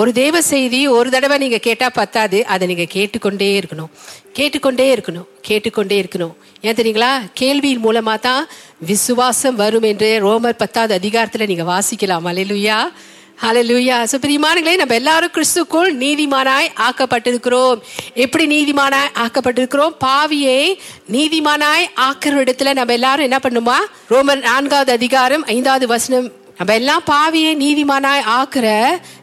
ஒரு தேவ செய்தி ஒரு தடவை நீங்கள் கேட்டால் பத்தாது. அதை நீங்கள் கேட்டுக்கொண்டே இருக்கணும். கேட்டுக்கொண்டே இருக்கணும். கேட்டுக்கொண்டே இருக்கணும். ஏன் தெரியுங்களா? கேள்வியின் மூலமாக தான் விசுவாசம் வரும் என்று ரோமர் பத்தாவது அதிகாரத்தில் நீங்கள் வாசிக்கலாம். அலையிலுயா ஹலலூயா சுப்பிரியமானங்களே நம்ம எல்லாரும் கிறிஸ்துக்குள் நீதிமானாய் ஆக்கப்பட்டிருக்கிறோம். எப்படி நீதிமானாய் ஆக்கப்பட்டிருக்கிறோம்? பாவியை நீதிமானாய் ஆக்கிற இடத்துல நம்ம எல்லாரும் என்ன பண்ணுமா? ரோமர் நான்காவது அதிகாரம் ஐந்தாவது வசனம். நம்ம எல்லாம் பாவியை நீதிமானாய் ஆக்குற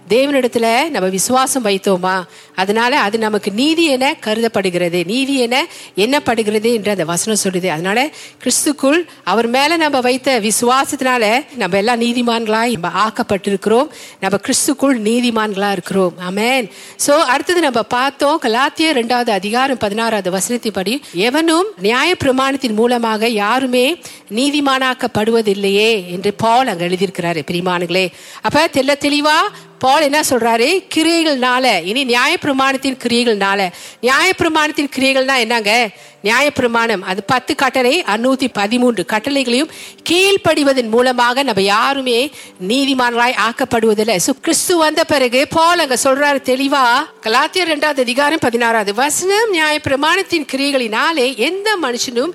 தேவனிடத்துல நம்ம விசுவாசம் வைத்தோமா? அதனால அது நமக்கு நீதி என கருதப்படுகிறது. நீதி என என்னப்படுகிறது என்று அந்த வசனம் சொல்லுது. அதனால கிறிஸ்துக்குள் அவர் மேல நம்ம வைத்த விசுவாசத்தினால நம்ம எல்லாம் நீதிமான்களாய் நம்ம ஆக்கப்பட்டிருக்கிறோம். நம்ம கிறிஸ்துக்குள் நீதிமான்களா இருக்கிறோம். அமேன் சோ அடுத்தது நம்ம பார்த்தோம் கலாத்திய இரண்டாவது அதிகாரம் பதினாறாவது வசனத்தின்படி எவனும் நியாய பிரமாணத்தின் மூலமாக யாருமே நீதிமானாக்கப்படுவதில்லையே என்று பால் அங்க எழுதியிருக்கிறாரு. பிரிமானுங்களே அப்ப தெல்ல தெளிவா பால் என்ன சொல்றாரு? கிரியைகள்னால. இனி நியாயப்பிரமாணத்தின் கிரியைகள்னால. நியாயப்பிரமாணத்தின் கிரியைகள்னா என்னங்க? நியாயப்பிரமாணம். அது பத்து கட்டளை அறுநூத்தி பதிமூன்று கட்டளைகளையும் கீழ்ப்படிவதன் மூலமாக நம்ம யாருமே நீதிமான்களாய் ஆக்கப்படுவதில்லை. So, கிறிஸ்து வந்த பிறகு பால் அங்க சொல்றாரு தெளிவா. கலாத்தியர் இரண்டாவது அதிகாரம் பதினாறாவது வசனம் நியாயப்பிரமாணத்தின் கிரியைகளினாலே எந்த மனுஷனும்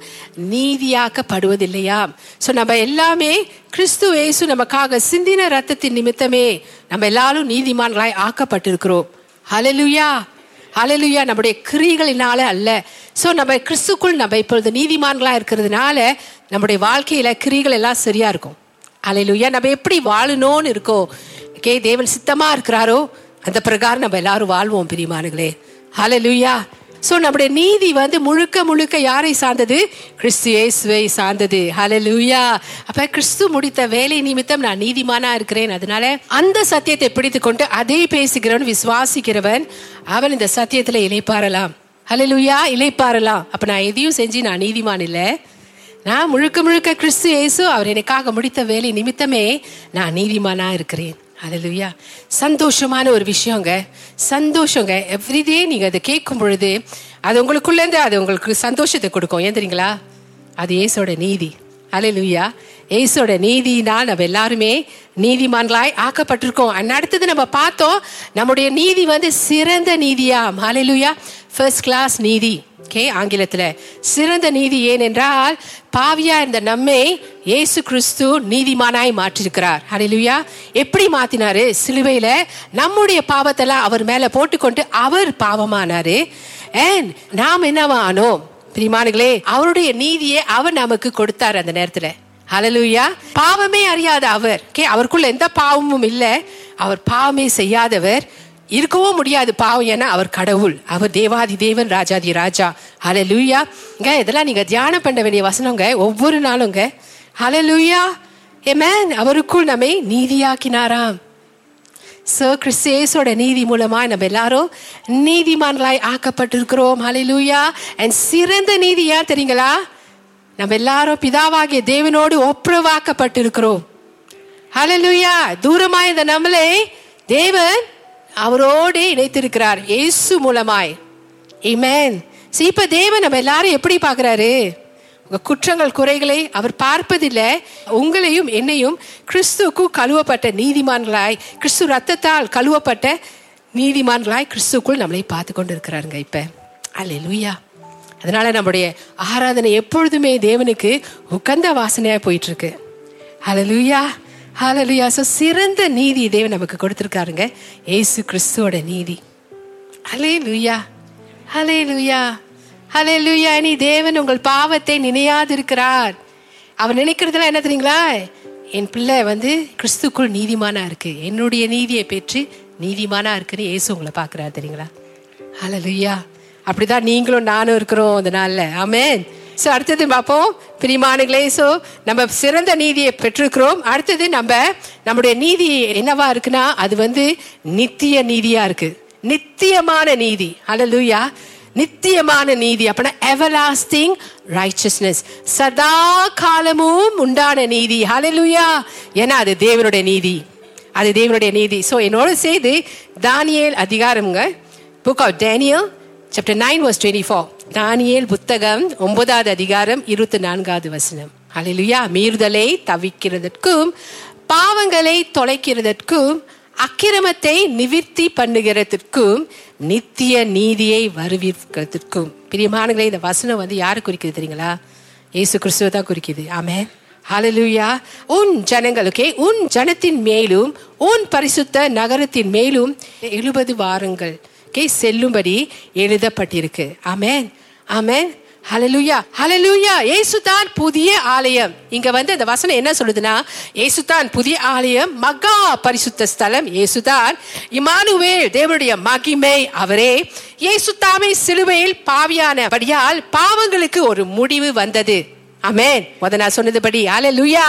நீதியாக்கப்படுவதில்லையாம் சோ நம்ம எல்லாமே கிறிஸ்து இயேசு நமக்காக சிந்தின ரத்தத்தின் நிமித்தமே நம்ம எல்லாரும் நீதிமான்களாய் ஆக்கப்பட்டிருக்கிறோம். ஹலலுயா ஹalleluya நம்முடைய கிரிகளினால அல்ல. ஸோ நம்ம கிறிஸ்துக்குள் நம்ம இப்பொழுது நீதிமான்களாக இருக்கிறதுனால நம்முடைய வாழ்க்கையில் கிரிகள் எல்லாம் சரியாக இருக்கும். ஹalleluya நம்ம எப்படி வாழணும்னு இருக்கோ கே தேவன் சித்தமாக இருக்கிறாரோ அந்த பிரகாரம் நம்ம எல்லாரும் வாழ்வோம் பிரியமானுங்களே ஹalleluya ஸோ நம்முடைய நீதி வந்து முழுக்க முழுக்க யாரை சார்ந்தது? கிறிஸ்து இயேசுவை சார்ந்தது. ஹalleluya அப்ப கிறிஸ்து முடித்த வேலை நிமித்தம் நான் நீதிமானா இருக்கிறேன். அதனால அந்த சத்தியத்தை பிடித்து கொண்டு அதை பேசுகிறவன் விசுவாசிக்கிறவன் அவன் இந்த சத்தியத்துல இளைப்பாறலாம் ஹalleluya இளைப்பாறலாம் அப்ப நான் எதையும் செஞ்சு நான் நீதிமான் இல்லை. நான் முழுக்க முழுக்க கிறிஸ்து இயேசு அவர் எனக்காக முடித்த வேலை நிமித்தமே நான் நீதிமானா இருக்கிறேன். ஹalleluya சந்தோஷமான ஒரு விஷயங்க. சந்தோஷங்க. எவ்ரிடே நீங்கள் அதை கேட்கும் பொழுது அது உங்களுக்குள்ளேருந்து அது உங்களுக்கு சந்தோஷத்தை கொடுக்கும். ஏன் தெரியுங்களா? அது ஏசோட நீதி. ஹalleluya இயேசோட நீதினால் நம்ம எல்லாருமே நீதிமான்களாய் ஆக்கப்பட்டிருக்கோம். And அடுத்தது நம்ம பார்த்தோம் நம்முடைய நீதி வந்து சிறந்த நீதியா? மாலையிலுயா ஃபர்ஸ்ட் கிளாஸ் நீதி. ஓகே ஆங்கிலத்தில். சிறந்த நீதி ஏனென்றால் பாவியா இருந்த நம்மை இயேசு கிறிஸ்து நீதிமானாய் மாற்றிருக்கிறார். ஹalleluya எப்படி மாத்தினாரு? சிலுவையில நம்முடைய பாவத்தெல்லாம் அவர் மேல போட்டுக்கொண்டு அவர் பாவமானாரு. அண்ட் நாம் என்னவா ஆனோம் பிரிமானுகளே அவருடைய நீதியை அவர் நமக்கு கொடுத்தார் அந்த நேரத்தில். ஹலலூயா பாவமே அறியாத அவர். கே அவருக்குள்ள எந்த பாவமும் இல்லை. அவர் பாவமே செய்யாதவர். இருக்கவும் முடியாது பாவம். ஏன்னா அவர் கடவுள். அவர் தேவாதி தேவன் ராஜாதி ராஜா. ஹலலூயா இங்க இதெல்லாம் நீங்க தியானம் பண்ண வேண்டிய வசனங்க ஒவ்வொரு நாளுங்க ஹலலூயா ஏமேன் அவருக்குள் நம்மை நீதியாக்கினாராம். சோ கிறிஸ்தேசோட நீதி மூலமா நம்ம எல்லாரும் நீதிமான்களாய் ஆக்கப்பட்டிருக்கிறோம். ஹலலூயா அண்ட் சிறந்த நீதி ஏன் தெரியுங்களா? நம்ம எல்லாரும் பிதாவாகிய தேவனோடு ஒப்புரவாக்கப்பட்டிருக்கிறோம். ஹலலுயா தூரமாய் இந்த நம்மளை தேவன் அவரோடு இணைத்திருக்கிறார். இயேசு மூலமாய். இமேன் See, இப்ப தேவன் நம்ம எல்லாரும் எப்படி பாக்குறாரு உங்க குற்றங்கள் குறைகளை அவர் பார்ப்பதில்லை. உங்களையும் என்னையும் கிறிஸ்துக்கு கழுவப்பட்ட நீதிமான்களாய் கிறிஸ்து ரத்தத்தால் கழுவப்பட்ட நீதிமான்களாய் கிறிஸ்துக்குள் நம்மளை பார்த்து கொண்டு இருக்கிறாருங்க இப்ப. அல்லேலூயா அதனால நம்முடைய ஆராதனை எப்பொழுதுமே தேவனுக்கு உகந்த வாசனையா போயிட்டு இருக்கு ஹலலுயா ஹலலுயா ஸோ சிறந்த நீதி தேவன் நமக்கு கொடுத்துருக்காருங்க. ஏசு கிறிஸ்துவோட நீதி. ஹalleluya ஹalleluya ஹalleluya நீ தேவன் உங்கள் பாவத்தை நினையாதிருக்கிறார். அவர் நினைக்கிறதுலாம் என்ன தெரியுங்களா? என் பிள்ளை வந்து கிறிஸ்துக்குள் நீதிமானா இருக்கு. என்னுடைய நீதியை பெற்று நீதிமானா இருக்குன்னு ஏசு உங்களை பார்க்குறாரு தெரியுங்களா? லுய்யா அப்படிதான் நீங்களும் நானும் இருக்கிறோம் அந்த ஆமேன். ஸோ அடுத்தது பார்ப்போம். பிரிமானுங்களே ஸோ நம்ம சிறந்த நீதியை பெற்றிருக்கிறோம். அடுத்தது நம்ம நம்முடைய நீதி என்னவா இருக்குன்னா அது வந்து நித்திய நீதியா இருக்கு. நித்தியமான நீதி. அலலூயா நித்தியமான நீதி. அப்படின்னா எவர்லாஸ்டிங் ரைச்சஸ்னஸ் சதா காலமும் உண்டான நீதி. ஹalleluya ஏன்னா அது தேவனுடைய நீதி. அது தேவனுடைய நீதி. ஸோ என்னோட செய்து தானியல் அதிகாரம்ங்க book of Daniel chapter nine verse twenty four தானியேல் புத்தகம் ஒன்பதாவது அதிகாரம் இருபத்தி நான்காவது வசனம். ஹalleluya மீறுதலை தவிக்கிறதற்கும் பாவங்களை தொலைக்கிறதற்கும் அக்கிரமத்தை நிவிர்த்தி பண்ணுகிறதற்கும் நித்திய நீதியை வருவிக்கிறதுக்கும் பிரியமானங்களே இந்த வசனம் வந்து யாரை குறிக்குது தெரியுங்களா? ஏசு கிறிஸ்துவ தான் குறிக்குது. ஆமே ஹalleluya உன் ஜனங்களுக்கே உன் ஜனத்தின் மேலும் உன் பரிசுத்த நகரத்தின் மேலும் எழுபது வாரங்கள். கே செல்லும்படி எழுதப்பட்டிருக்கு. ஆமென். ஆமென். ஹலலூயா ஹலலூயா ஏசுதான் புதிய ஆலயம். இங்க வந்து அந்த வசனம் என்ன சொல்லுதுன்னா ஏசுதான் புதிய ஆலயம் மகா பரிசுத்த ஸ்தலம். ஏசுதான் இமானுவேல் தேவனுடைய மகிமை அவரே. இயேசு சிலுவையில் பாவியானபடியால் பாவங்களுக்கு ஒரு முடிவு வந்தது. அமேன் முத நான் சொன்னதுபடி ஹalleluya.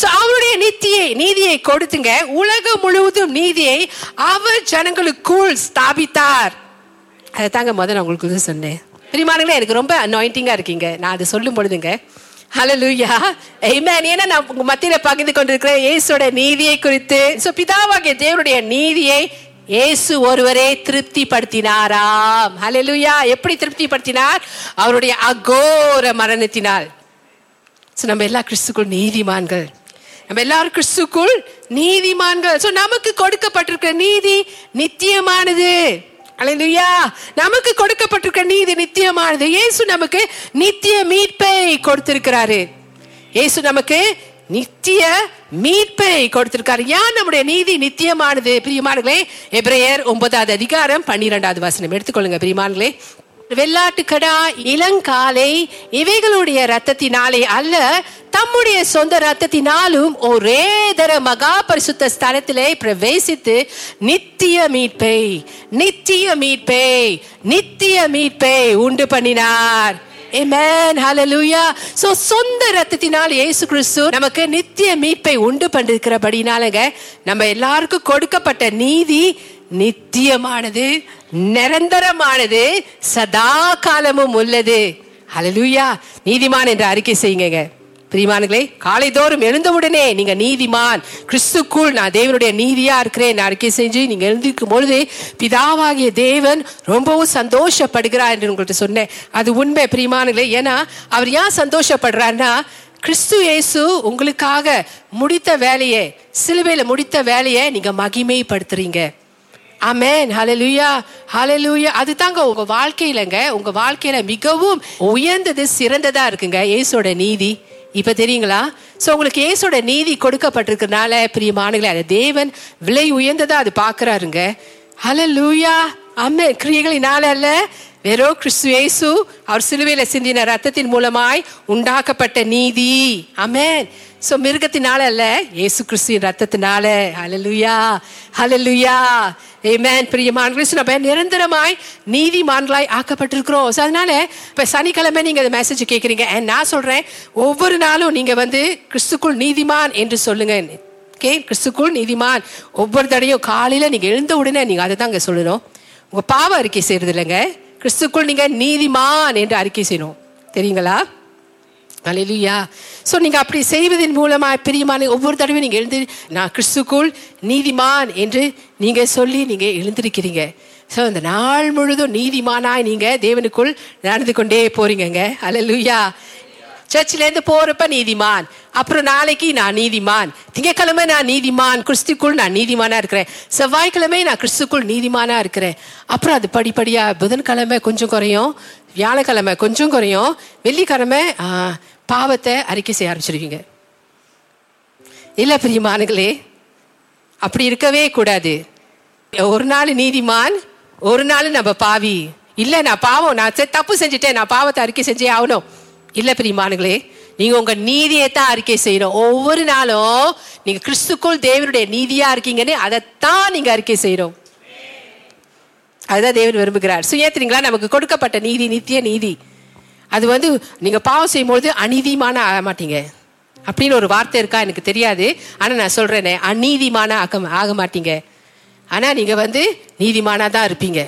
சோ அவருடைய நித்தியை நீதியை கொடுத்துங்க. உலகம் முழுவதும் நீதியை அவர் ஜனங்களுக்குள் ஸ்தாபித்தார். அதை தாங்க முத நான் உங்களுக்கு சொன்னேன். பிரிமானங்களே எனக்கு ரொம்ப அனாயிண்டிங்காக இருக்கீங்க. நான் அதை சொல்லும் பொழுதுங்க ஹலோ லூயா ஏமேன் ஏன்னா நான் உங்க மத்தியில பகிர்ந்து கொண்டிருக்கிறேன்? இயேசுவோட நீதியை குறித்து. சோ பிதாவாகிய தேவனுடைய நீதியை இயேசு ஒருவரே திருப்திப்படுத்தினாராம். ஹalleluya. எப்படி திருப்திப்படுத்தினார்? அவருடைய அகோர மரணத்தினால். ஸோ நம்ம எல்லா கிறிஸ்துக்குள் நீதிமான்கள். நம்ம எல்லாரும் கிறிஸ்துக்குள் நீதிமான்கள். ஸோ நமக்கு கொடுக்கப்பட்டிருக்கிற நீதி நித்தியமானது. அலையா நமக்கு கொடுக்கப்பட்டிருக்கிற நீதி நித்தியமானது. இயேசு நமக்கு நித்திய மீட்பை கொடுத்திருக்கிறாரு. இயேசு நமக்கு நித்திய மீட்பை கொடுத்திருக்காரு. ஏன் நம்முடைய நீதி நித்தியமானது? பிரியமானங்களே எப்ரேயர் ஒன்பதாவது அதிகாரம் பன்னிரெண்டாவது வசனம். எடுத்துக்கொள்ளுங்க பிரியமானங்களே வெள்ளாட்டுக்கடா இளங்காலை இவைகளுடைய ரத்தத்தினாலே அல்ல தம்முடைய சொந்த ரத்தத்தினாலும் ஒரே தர மகா பரிசுத்த ஸ்தலத்திலே பிரவேசித்து நித்திய மீட்பை நித்திய மீட்பை நித்திய மீட்பை உண்டு பண்ணினார் Amen. Hallelujah. So சொந்த ரத்தத்தினால் இயேசு கிறிஸ்து நமக்கு நித்திய மீட்பை உண்டு பண்ணிருக்கிறபடினாலங்க நம்ம எல்லாருக்கும் கொடுக்கப்பட்ட நீதி நித்தியமானது நிரந்தரமானது சதா காலமும் உள்ளது. ஹalleluya. நீதிமான் என்று அறிக்கை செய்யுங்க பிரிமானுங்களே காலைதோறும் எழுந்தவுடனே நீங்க நீதிமான் கிறிஸ்துக்குள் நான் தேவனுடைய நீதியா இருக்கிறேன் அறிக்கை செஞ்சு நீங்க எழுந்திருக்கும் பொழுது பிதாவாகிய தேவன் ரொம்பவும் சந்தோஷப்படுகிறார் என்று உங்கள்கிட்ட சொன்னேன். அது உண்மை பிரிமானுங்களே ஏன்னா அவர் ஏன் சந்தோஷப்படுறாருன்னா கிறிஸ்து இயேசு உங்களுக்காக முடித்த வேலையை சிலுவையில் முடித்த வேலையை நீங்க மகிமைப்படுத்துறீங்க. அமேன் ஹலலுயா ஹலலுயா அதுதாங்க உங்க வாழ்க்கையிலங்க உங்க வாழ்க்கையில மிகவும் உயர்ந்தது சிறந்ததா இருக்குங்க இயேசோட நீதி. இப்ப தெரியுங்களா? ஸோ உங்களுக்கு இயேசோட நீதி கொடுக்கப்பட்டிருக்கிறதுனால பிரியமானங்களே அந்த தேவன் விலை உயர்ந்ததா அது பாக்குறாருங்க லூயா அம்மே கிரியைகளினால அல்ல வெறும் கிறிஸ்து இயேசு அவர் சிலுவையில சிந்தின ரத்தத்தின் மூலமாய் உண்டாக்கப்பட்ட நீதி. அமேன் ஸோ மிருகத்தினால அல்ல ஏசு கிறிஸ்துவின் ரத்தத்தினால அலலுயா ஹalleluya ஆமென் பிரியமான கிறிஸ்து நம்ம நிரந்தரமாய் நீதிமான்களாய் ஆக்கப்பட்டிருக்கிறோம். ஸோ அதனால இப்போ சனிக்கிழமை நீங்கள் இந்த மெசேஜ் கேட்குறீங்க And நான் சொல்கிறேன் ஒவ்வொரு நாளும் நீங்கள் வந்து கிறிஸ்துக்குள் நீதிமான் என்று சொல்லுங்கள் ஓகே கிறிஸ்துக்குள் நீதிமான். ஒவ்வொரு தடையும் காலையில் நீங்கள் எழுந்த உடனே நீங்கள் அதை தாங்க சொல்லணும். உங்கள் பாவ அறிக்கை செய்கிறது இல்லைங்க கிறிஸ்துக்குள் நீங்கள் நீதிமான் என்று அறிக்கை செய்யணும். தெரியுங்களா? அலையிலுயா ஸோ நீங்கள் அப்படி செய்வதன் மூலமாக பிரியமான ஒவ்வொரு தடவையும் நீங்கள் எழுந்து நான் கிறிஸ்துக்குள் நீதிமான் என்று நீங்கள் சொல்லி நீங்கள் எழுந்திருக்கிறீங்க. ஸோ அந்த நாள் முழுதும் நீதிமானாய் நீங்கள் தேவனுக்குள் நடந்து கொண்டே போறீங்கங்க. அலையிலுயா சர்ச்சிலேருந்து போறப்ப நீதிமான். அப்புறம் நாளைக்கு நான் நீதிமான். திங்கக்கிழமை நான் நீதிமான். கிறிஸ்துக்குள் நான் நீதிமானா இருக்கிறேன். செவ்வாய்க்கிழமை நான் கிறிஸ்துக்குள் நீதிமானா இருக்கிறேன். அப்புறம் அது படிப்படியா புதன்கிழமை கொஞ்சம் குறையும் வியாழக்கிழமை கொஞ்சம் குறையும் வெள்ளிக்கிழமை ஆ, பாவத்தை அறிக்கை செய்ய ஆரம்பிச்சிருவீங்க இல்லை பிரியமானுங்களே அப்படி இருக்கவே கூடாது. ஒரு நாள் நீதிமான் ஒரு நாள் நம்ம பாவி. இல்லை நான் பாவம் நான் தப்பு செஞ்சுட்டேன் நான் பாவத்தை அறிக்கை செஞ்சே ஆகணும். இல்லை பிரியமானுங்களே நீங்க உங்க நீதியை தான் அறிக்கை செய்யணும். ஒவ்வொரு நாளும் நீங்க கிறிஸ்துக்குள் தேவனுடைய நீதியா இருக்கீங்கன்னு அதைத்தான் நீங்க அறிக்கை செய்யணும். அதுதான் தேவன் விரும்புகிறார். சுயத்திரிங்களா நமக்கு கொடுக்கப்பட்ட நீதி நித்திய நீதி. அது வந்து நீங்கள் பாவம் செய்யும்போது அநீதிமான ஆக மாட்டீங்க. அப்படின்னு ஒரு வார்த்தை இருக்கா? எனக்கு தெரியாது. ஆனால் நான் சொல்கிறேனே அநீதிமான ஆக ஆக மாட்டீங்க. ஆனால் நீங்கள் வந்து நீதிமானாக தான் இருப்பீங்க.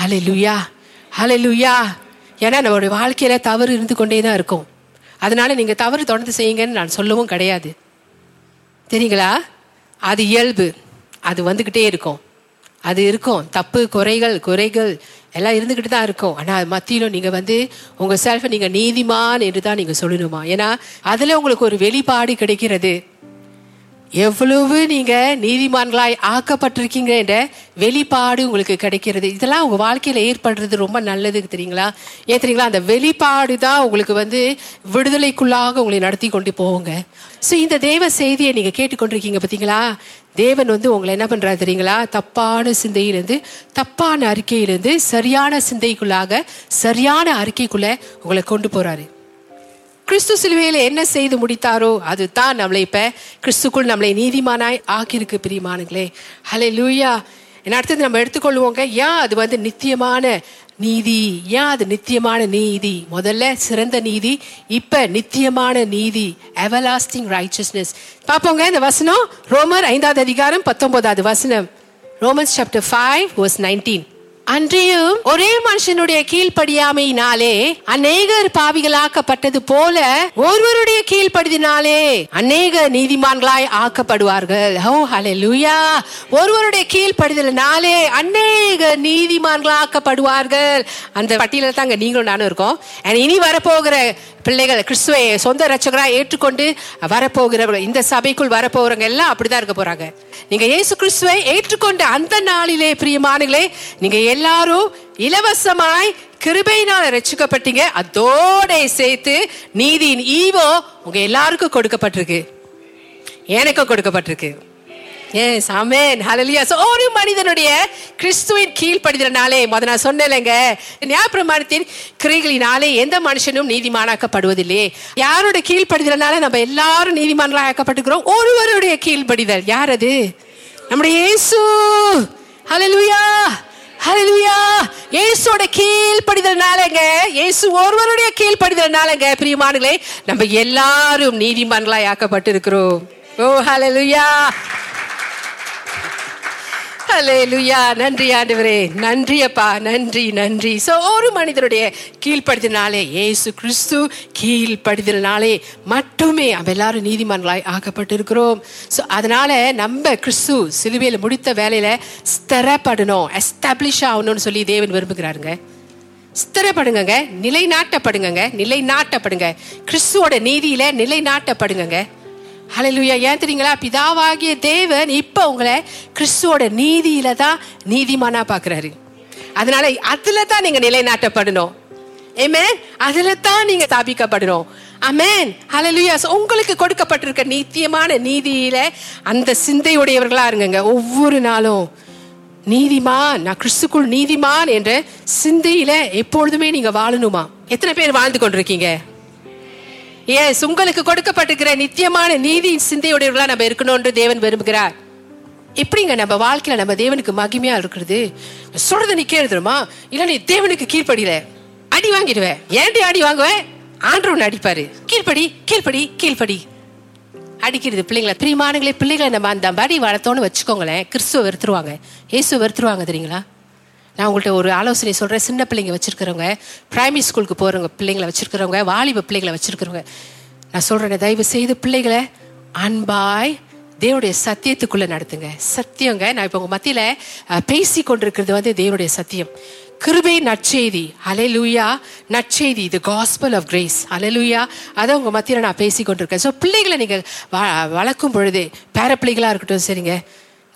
ஹலே லுயா ஹலே லுயா ஏன்னா நம்மளுடைய வாழ்க்கையில் தவறு இருந்து கொண்டே தான் இருக்கும். அதனால நீங்கள் தவறு தொடர்ந்து செய்யுங்கன்னு நான் சொல்லவும் கிடையாது. தெரியுங்களா? அது இயல்பு. அது வந்துக்கிட்டே இருக்கும். அது இருக்கும். தப்பு குறைகள் குறைகள் எல்லாம் இருந்துக்கிட்டு தான் இருக்கும். ஆனால் மத்தியிலும் நீங்கள் வந்து உங்கள் செல்ஃபை நீங்கள் நீதிமான் என்று தான் நீங்கள் சொல்லணுமா? ஏன்னா அதில் உங்களுக்கு ஒரு வெளிப்பாடு கிடைக்கிறது. எவ்வளவு நீங்கள் நீதிமான்களாய் ஆக்கப்பட்டிருக்கீங்க என்ற வெளிப்பாடு உங்களுக்கு கிடைக்கிறது. இதெல்லாம் உங்கள் வாழ்க்கையில் ஏற்படுறது ரொம்ப நல்லது தெரியுங்களா? ஏன் தெரியுங்களா? அந்த வெளிப்பாடு தான் உங்களுக்கு வந்து விடுதலைக்குள்ளாக உங்களை நடத்தி கொண்டு போவோங்க ஸோ இந்த தேவ செய்தியை நீங்கள் கேட்டுக்கொண்டிருக்கீங்க பார்த்தீங்களா தேவன் வந்து உங்களை என்ன பண்றாரு தெரியுங்களா? தப்பான சிந்தையிலிருந்து தப்பான அறிக்கையிலிருந்து சரியான சிந்தைக்குள்ளாக சரியான அறிக்கைக்குள்ள உங்களை கொண்டு போறாரு. கிறிஸ்து சிலுவையில என்ன செய்து முடித்தாரோ அதுதான் நம்மளை இப்ப கிறிஸ்துக்குள் நம்மளை நீதிமானாய் ஆக்கியிருக்கு பிரியமானுங்களே ஹலே லூயா என்ன அடுத்தது நம்ம எடுத்துக்கொள்வோங்க. ஏன் அது வந்து நித்தியமான நீதி. ஏன் அது நித்தியமான நீதி? முதல்ல சிறந்த நீதி இப்ப நித்தியமான நீதி. எவர்லாஸ்டிங் ரைச்சஸ்னஸ் பார்ப்போங்க இந்த வசனம். ரோமர் ஐந்தாவது அதிகாரம் பத்தொன்பதாவது வசனம். Romans chapter five verse nineteen அன்றியும் ஒரே மனுஷனுடைய கீழ்ப்படியாமையினாலே அநேகர் பாவிகளாக்கப்பட்டது போல ஒருவருடைய கீழ்ப்படிதினாலே அநேக நீதிமான்களாய் ஆக்கப்படுவார்கள். ஓ ஹalleluya ஒருவருடைய கீழ்ப்படிதலினாலே அநேக நீதிமான்களாக்கப்படுவார்கள் அந்த பட்டியலில் தாங்க நீங்களும் நானும் இருக்கோம். இனி வரப்போகிற பிள்ளைகள் கிறிஸ்துவை சொந்த ரச்சகராக ஏற்றுக்கொண்டு வரப்போகிறவர்கள் இந்த சபைக்குள் வரப்போகிறவங்க எல்லாம் அப்படிதான் இருக்க போறாங்க. நீங்க இயேசு கிறிஸ்துவை ஏற்றுக்கொண்ட அந்த நாளிலே பிரியமானங்களே நீங்க எல்லாரும் இலவசமாய் கிருபையினால ரட்சிக்கப்பட்டீங்க. அதோட சேர்த்து நீதியின் ஈவோ உங்க எல்லாருக்கும் கொடுக்கப்பட்டிருக்கு. எனக்கும் கொடுக்கப்பட்டிருக்கு. எஸ் சாமேன் ஹலலியா சோ ஒரு மனிதனுடைய கிறிஸ்துவின் கீழ்ப்படிதலினாலே முத நான் சொன்னேன்லங்க நியாயப்பிரமாணத்தின் கிரைகளினாலே எந்த மனுஷனும் நீதிமானாக்கப்படுவதில்லை. யாரோட கீழ்ப்படிதலினால நம்ம எல்லாரும் நீதிமான்களாக ஆக்கப்பட்டுக்கிறோம் ஒருவருடைய கீழ்ப்படிதல். யார் அது? நம்முடைய இயேசு. ஹலலுயா ஹalleluya இயேசுவோட கீழ்ப்படிதல்னாலங்க இயேசு ஒருவருடைய கீழ்ப்படிதல்னாலங்க பிரியமானங்களே நம்ம எல்லாரும் நீதிமான்களாய் ஆக்கப்பட்டிருக்கிறோம். ஓ ஹalleluya ஹalleluya நன்றி ஆண்டவரே. நன்றி அப்பா. நன்றி நன்றி. ஸோ ஒரு மனிதனுடைய கீழ்ப்படுத்தினாலே இயேசு கிறிஸ்து கீழ்ப்படுத்தினாலே மட்டுமே நம்ம எல்லாரும் நீதிமன்றாய் ஆக்கப்பட்டிருக்கிறோம். ஸோ அதனால நம்ம கிறிஸ்து சிலுவையில் முடித்த வேலையில ஸ்திரப்படணும். எஸ்டாப்ளிஷ் ஆகணும்னு சொல்லி தேவன் விரும்புகிறாருங்க. ஸ்திரப்படுங்க நிலைநாட்டப்படுங்க நிலைநாட்டப்படுங்க. கிறிஸ்துவோட நீதியில நிலைநாட்டப்படுங்க ஹலலுயா ஏன் தெரியுங்களா? பிதாவாகிய தேவன் இப்போ உங்களை கிறிஸ்துவோட நீதியில தான் நீதிமானா பார்க்குறாரு அதனால அதுல தான் நீங்க நிலைநாட்டப்படணும். Amen? அதுல தான் நீங்க ஸ்தாபிக்கப்படணும். அமேன் ஹலலுயா உங்களுக்கு கொடுக்கப்பட்டிருக்க நித்தியமான நீதியில அந்த சிந்தையுடையவர்களா இருங்கங்க. ஒவ்வொரு நாளும் நீதிமான் நான் கிறிஸ்துக்குள் நீதிமான் என்ற சிந்தையில எப்பொழுதுமே நீங்க வாழணுமா? எத்தனை பேர் வாழ்ந்து கொண்டிருக்கீங்க? எஸ் உங்களுக்கு கொடுக்கப்பட்டிருக்கிற நித்தியமான நீதி சிந்தையுடையவர்களா நம்ம இருக்கணும்னு தேவன் விரும்புகிறார். எப்படிங்க நம்ம வாழ்க்கையில நம்ம தேவனுக்கு மகிமையா இருக்கிறது? சொல்றது நீ கேளுதுமா இல்ல நீ தேவனுக்கு கீழ்ப்படியில. அடி வாங்கிடுவேன் ஏன்டி அடி வாங்குவேன் ஆண்டவன் அடிப்பாரு. கீழ்ப்படி கீழ்ப்படி கீழ்ப்படி. அடிக்கிறது பிள்ளைங்களை. பிரியமானங்களே பிள்ளைகளை நம்ம அந்த மாதிரி வளர்த்தோன்னு வச்சுக்கோங்களேன். கிறிஸ்துவ வெறுத்துருவாங்க. இயேசு வெறுத்துருவாங்க தெரியுங்களா? நான் உங்கள்கிட்ட ஒரு ஆலோசனை சொல்கிறேன் சின்ன பிள்ளைங்க வச்சுருக்கிறவங்க ப்ரைமரி ஸ்கூலுக்கு போகிறவங்க பிள்ளைங்களை வச்சுருக்கிறவங்க வாலிப பிள்ளைங்களை வச்சுருக்கிறவங்க. நான் சொல்கிறேன் தயவு செய்து பிள்ளைகளை அன்பாய் தேவனுடைய சத்தியத்துக்குள்ளே நடத்துங்க. சத்தியங்க நான் இப்போ உங்கள் மத்தியில் பேசி கொண்டிருக்கிறது வந்து தேவனுடைய சத்தியம். கிருபை நற்செய்தி. அலையலூயா நற்செய்தி இது காஸ்பல் ஆஃப் கிரேஸ் அலையலூயா அதை உங்கள் மத்தியில் நான் பேசி கொண்டிருக்கேன் ஸோ பிள்ளைகளை நீங்கள் வளர்க்கும் பொழுது பேர பிள்ளைகளாக இருக்கட்டும் சரிங்க.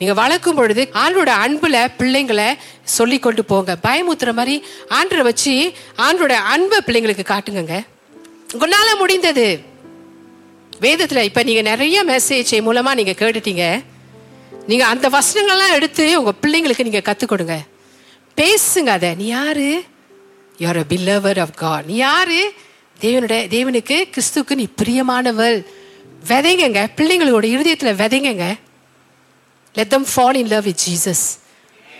நீங்க வளர்க்கும் பொழுது ஆண்டோட அன்புல பிள்ளைங்களை சொல்லி கொண்டு போங்க. பயமுத்துற மாதிரி ஆண்டரை வச்சு ஆண்டோட அன்பை பிள்ளைங்களுக்கு காட்டுங்க உங்களால முடிந்தது. வேதத்துல இப்ப நீங்க நிறைய மெசேஜ் மூலமா நீங்க கேட்டுட்டீங்க. நீங்க அந்த வசனங்கள்லாம் எடுத்து உங்க பிள்ளைங்களுக்கு நீங்க கத்துக் கொடுங்க. பேசுங்க அதை. நீ யாரு? You are a believer of God நீ யாரு? தேவனுடைய தேவனுக்கு கிறிஸ்துக்கு நீ பிரியமானவள். விதைங்க பிள்ளைங்களோட இருதயத்துல விதைங்க let them fall in love with Jesus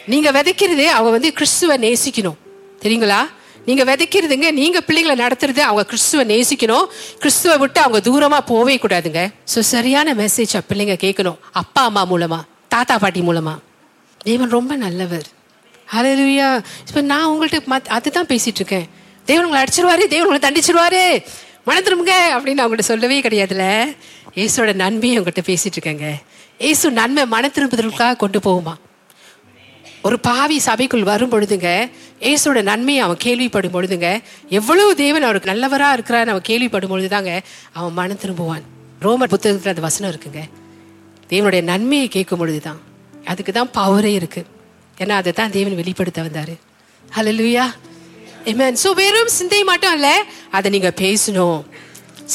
நீங்க விதைக்கிறது அவங்க வந்து கிறிஸ்துவை நேசிக்கணும். தெரியுங்களா? நீங்க விதைக்கிறதுங்க நீங்க பிள்ளைங்களை நடத்துறது அவங்க கிறிஸ்துவை நேசிக்கணும். கிறிஸ்துவை விட்டு அவங்க தூரமா போவே கூடாதுங்க. ஸோ சரியான மெசேஜ் பிள்ளைங்க கேட்கணும். அப்பா அம்மா மூலமா தாத்தா பாட்டி மூலமா. தேவன் ரொம்ப நல்லவர். அலையா இப்போ நான் உங்கள்கிட்ட மத் அதுதான் பேசிட்டு இருக்கேன் தேவன் உங்களை அடிச்சிருவாரு தேவன் உங்களை தண்டிச்சிருவாரு. மனதிரும்புங்க அப்படின்னு அவங்கள்ட்ட சொல்லவே கிடையாதுல. ஏசோட நன்மையை உங்கள்கிட்ட பேசிட்டு இருக்கேங்க இயேசு நன்மை மன திரும்புதலுக்காக கொண்டு போகுமா? ஒரு பாவி சபைக்குள் வரும் பொழுதுங்க இயேசுவோட நன்மையை அவன் கேள்விப்படும் பொழுதுங்க எவ்வளவு தேவன் அவருக்கு நல்லவராக இருக்கிறான்னு அவன் கேள்விப்படும் பொழுதுதாங்க அவன் மனம் திரும்புவான். ரோமர் புத்தகத்தில் அந்த வசனம் இருக்குங்க. தேவனுடைய நன்மையை கேட்கும் பொழுது தான் அதுக்கு தான் பவரே இருக்கு. ஏன்னா அதை தான் தேவன் வெளிப்படுத்த வந்தார். ஹலோ லூயா ஏமேன் ஸோ வெறும் சிந்தை மட்டும் இல்லை அதை நீங்கள் பேசணும்.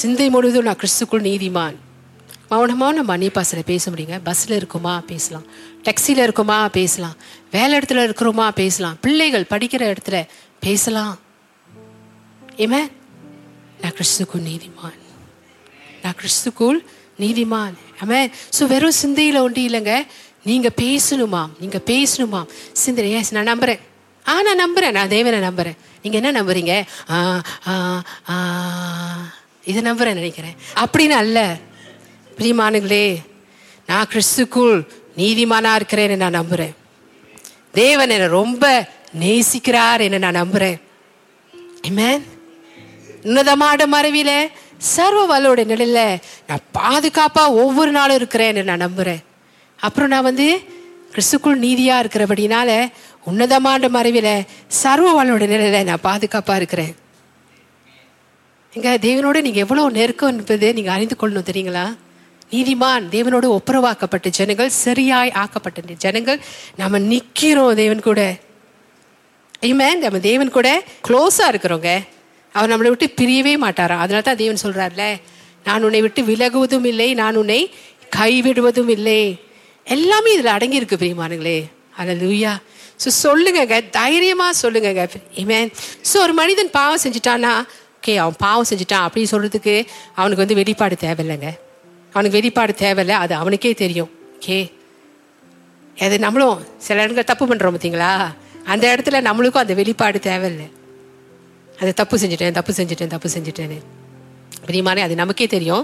சிந்தை முழுவதும் நான் கிறிஸ்துக்குள் நீதிமான். மௌனமாக நம்ம அந்நியப்பாசில் பேச முடியுங்க? பஸ்ஸில் இருக்குமா? பேசலாம். டேக்ஸியில் இருக்குமா? பேசலாம். வேலை இடத்துல இருக்கிறோமா? பேசலாம். பிள்ளைகள் படிக்கிற இடத்துல பேசலாம். ஏமே நான் கிறிஸ்துக்குள் நீதிமான். நான் கிறிஸ்துக்குள் நீதிமான். ஆமே ஸோ வெறும் சிந்தையில் ஒண்டி இல்லைங்க. நீங்கள் பேசணுமாம். நீங்கள் பேசணுமாம். சிந்தனை எஸ் நான் நம்புகிறேன் ஆ நான் நம்புகிறேன் நான் தேவனை நம்புகிறேன் நீங்கள் என்ன நம்புறீங்க? ஆ ஆ ஆ. இதை நம்புகிறேன் நினைக்கிறேன். அப்படின்னு அல்ல. பிரியமானுங்களே நான் கிறிஸ்துக்குள் நீதிமானா இருக்கிறேன்னு நான் நம்புகிறேன் தேவன் என்னை ரொம்ப நேசிக்கிறார் என்று நான் நம்புகிறேன் Amen. உன்னதமான மறைவில சர்வ வல்லோட நிலையில நான் பாதுகாப்பா ஒவ்வொரு நாளும் இருக்கிறேன்னு நான் நம்புறேன். அப்புறம் நான் வந்து கிறிஸ்துக்குள் நீதியா இருக்கிறபடினால உன்னதமான மறைவில சர்வ வல்லோட நிலையில நான் பாதுகாப்பா இருக்கிறேன். எங்க தேவனோட நீங்க எவ்வளவு நெருக்கம் என்பதை நீங்க அறிந்து கொள்ளணும் தெரியுங்களா? நீதிமான் தேவனோடு ஒப்புரவாக்கப்பட்ட ஜனங்கள் சரியாய் ஆக்கப்பட்ட ஜனங்கள். நாம நிக்கிறோம் தேவன் கூட. Amen. நம்ம தேவன் கூட க்ளோஸாக இருக்கிறோங்க. அவர் நம்மளை விட்டு பிரியவே மாட்டாரா? அதனால தான் தேவன் சொல்றாருல நான் உன்னை விட்டு விலகுவதும் இல்லை நான் உன்னை கைவிடுவதும் இல்லை. எல்லாமே இதில் அடங்கி இருக்கு பிரியமானுங்களே அதில் லூயா ஸோ சொல்லுங்கங்க தைரியமா சொல்லுங்கங்க. இமேன் ஸோ ஒரு மனிதன் பாவம் செஞ்சுட்டானா ஓகே அவன் பாவம் செஞ்சுட்டான் அப்படின்னு சொல்றதுக்கு அவனுக்கு வந்து வெளிப்பாடு தேவையில்லைங்க. அவனுக்கு வெளிப்பாடு தேவையில்லை. அது அவனுக்கே தெரியும். ஓகே அது நம்மளும் சில இடங்கள் தப்பு பண்ணுறோம் பார்த்தீங்களா அந்த இடத்துல நம்மளுக்கும் அந்த வெளிப்பாடு தேவையில்லை. அது தப்பு செஞ்சுட்டேன் தப்பு செஞ்சுட்டேன் தப்பு செஞ்சுட்டேன்னு. பிரியமானே அது நமக்கே தெரியும்.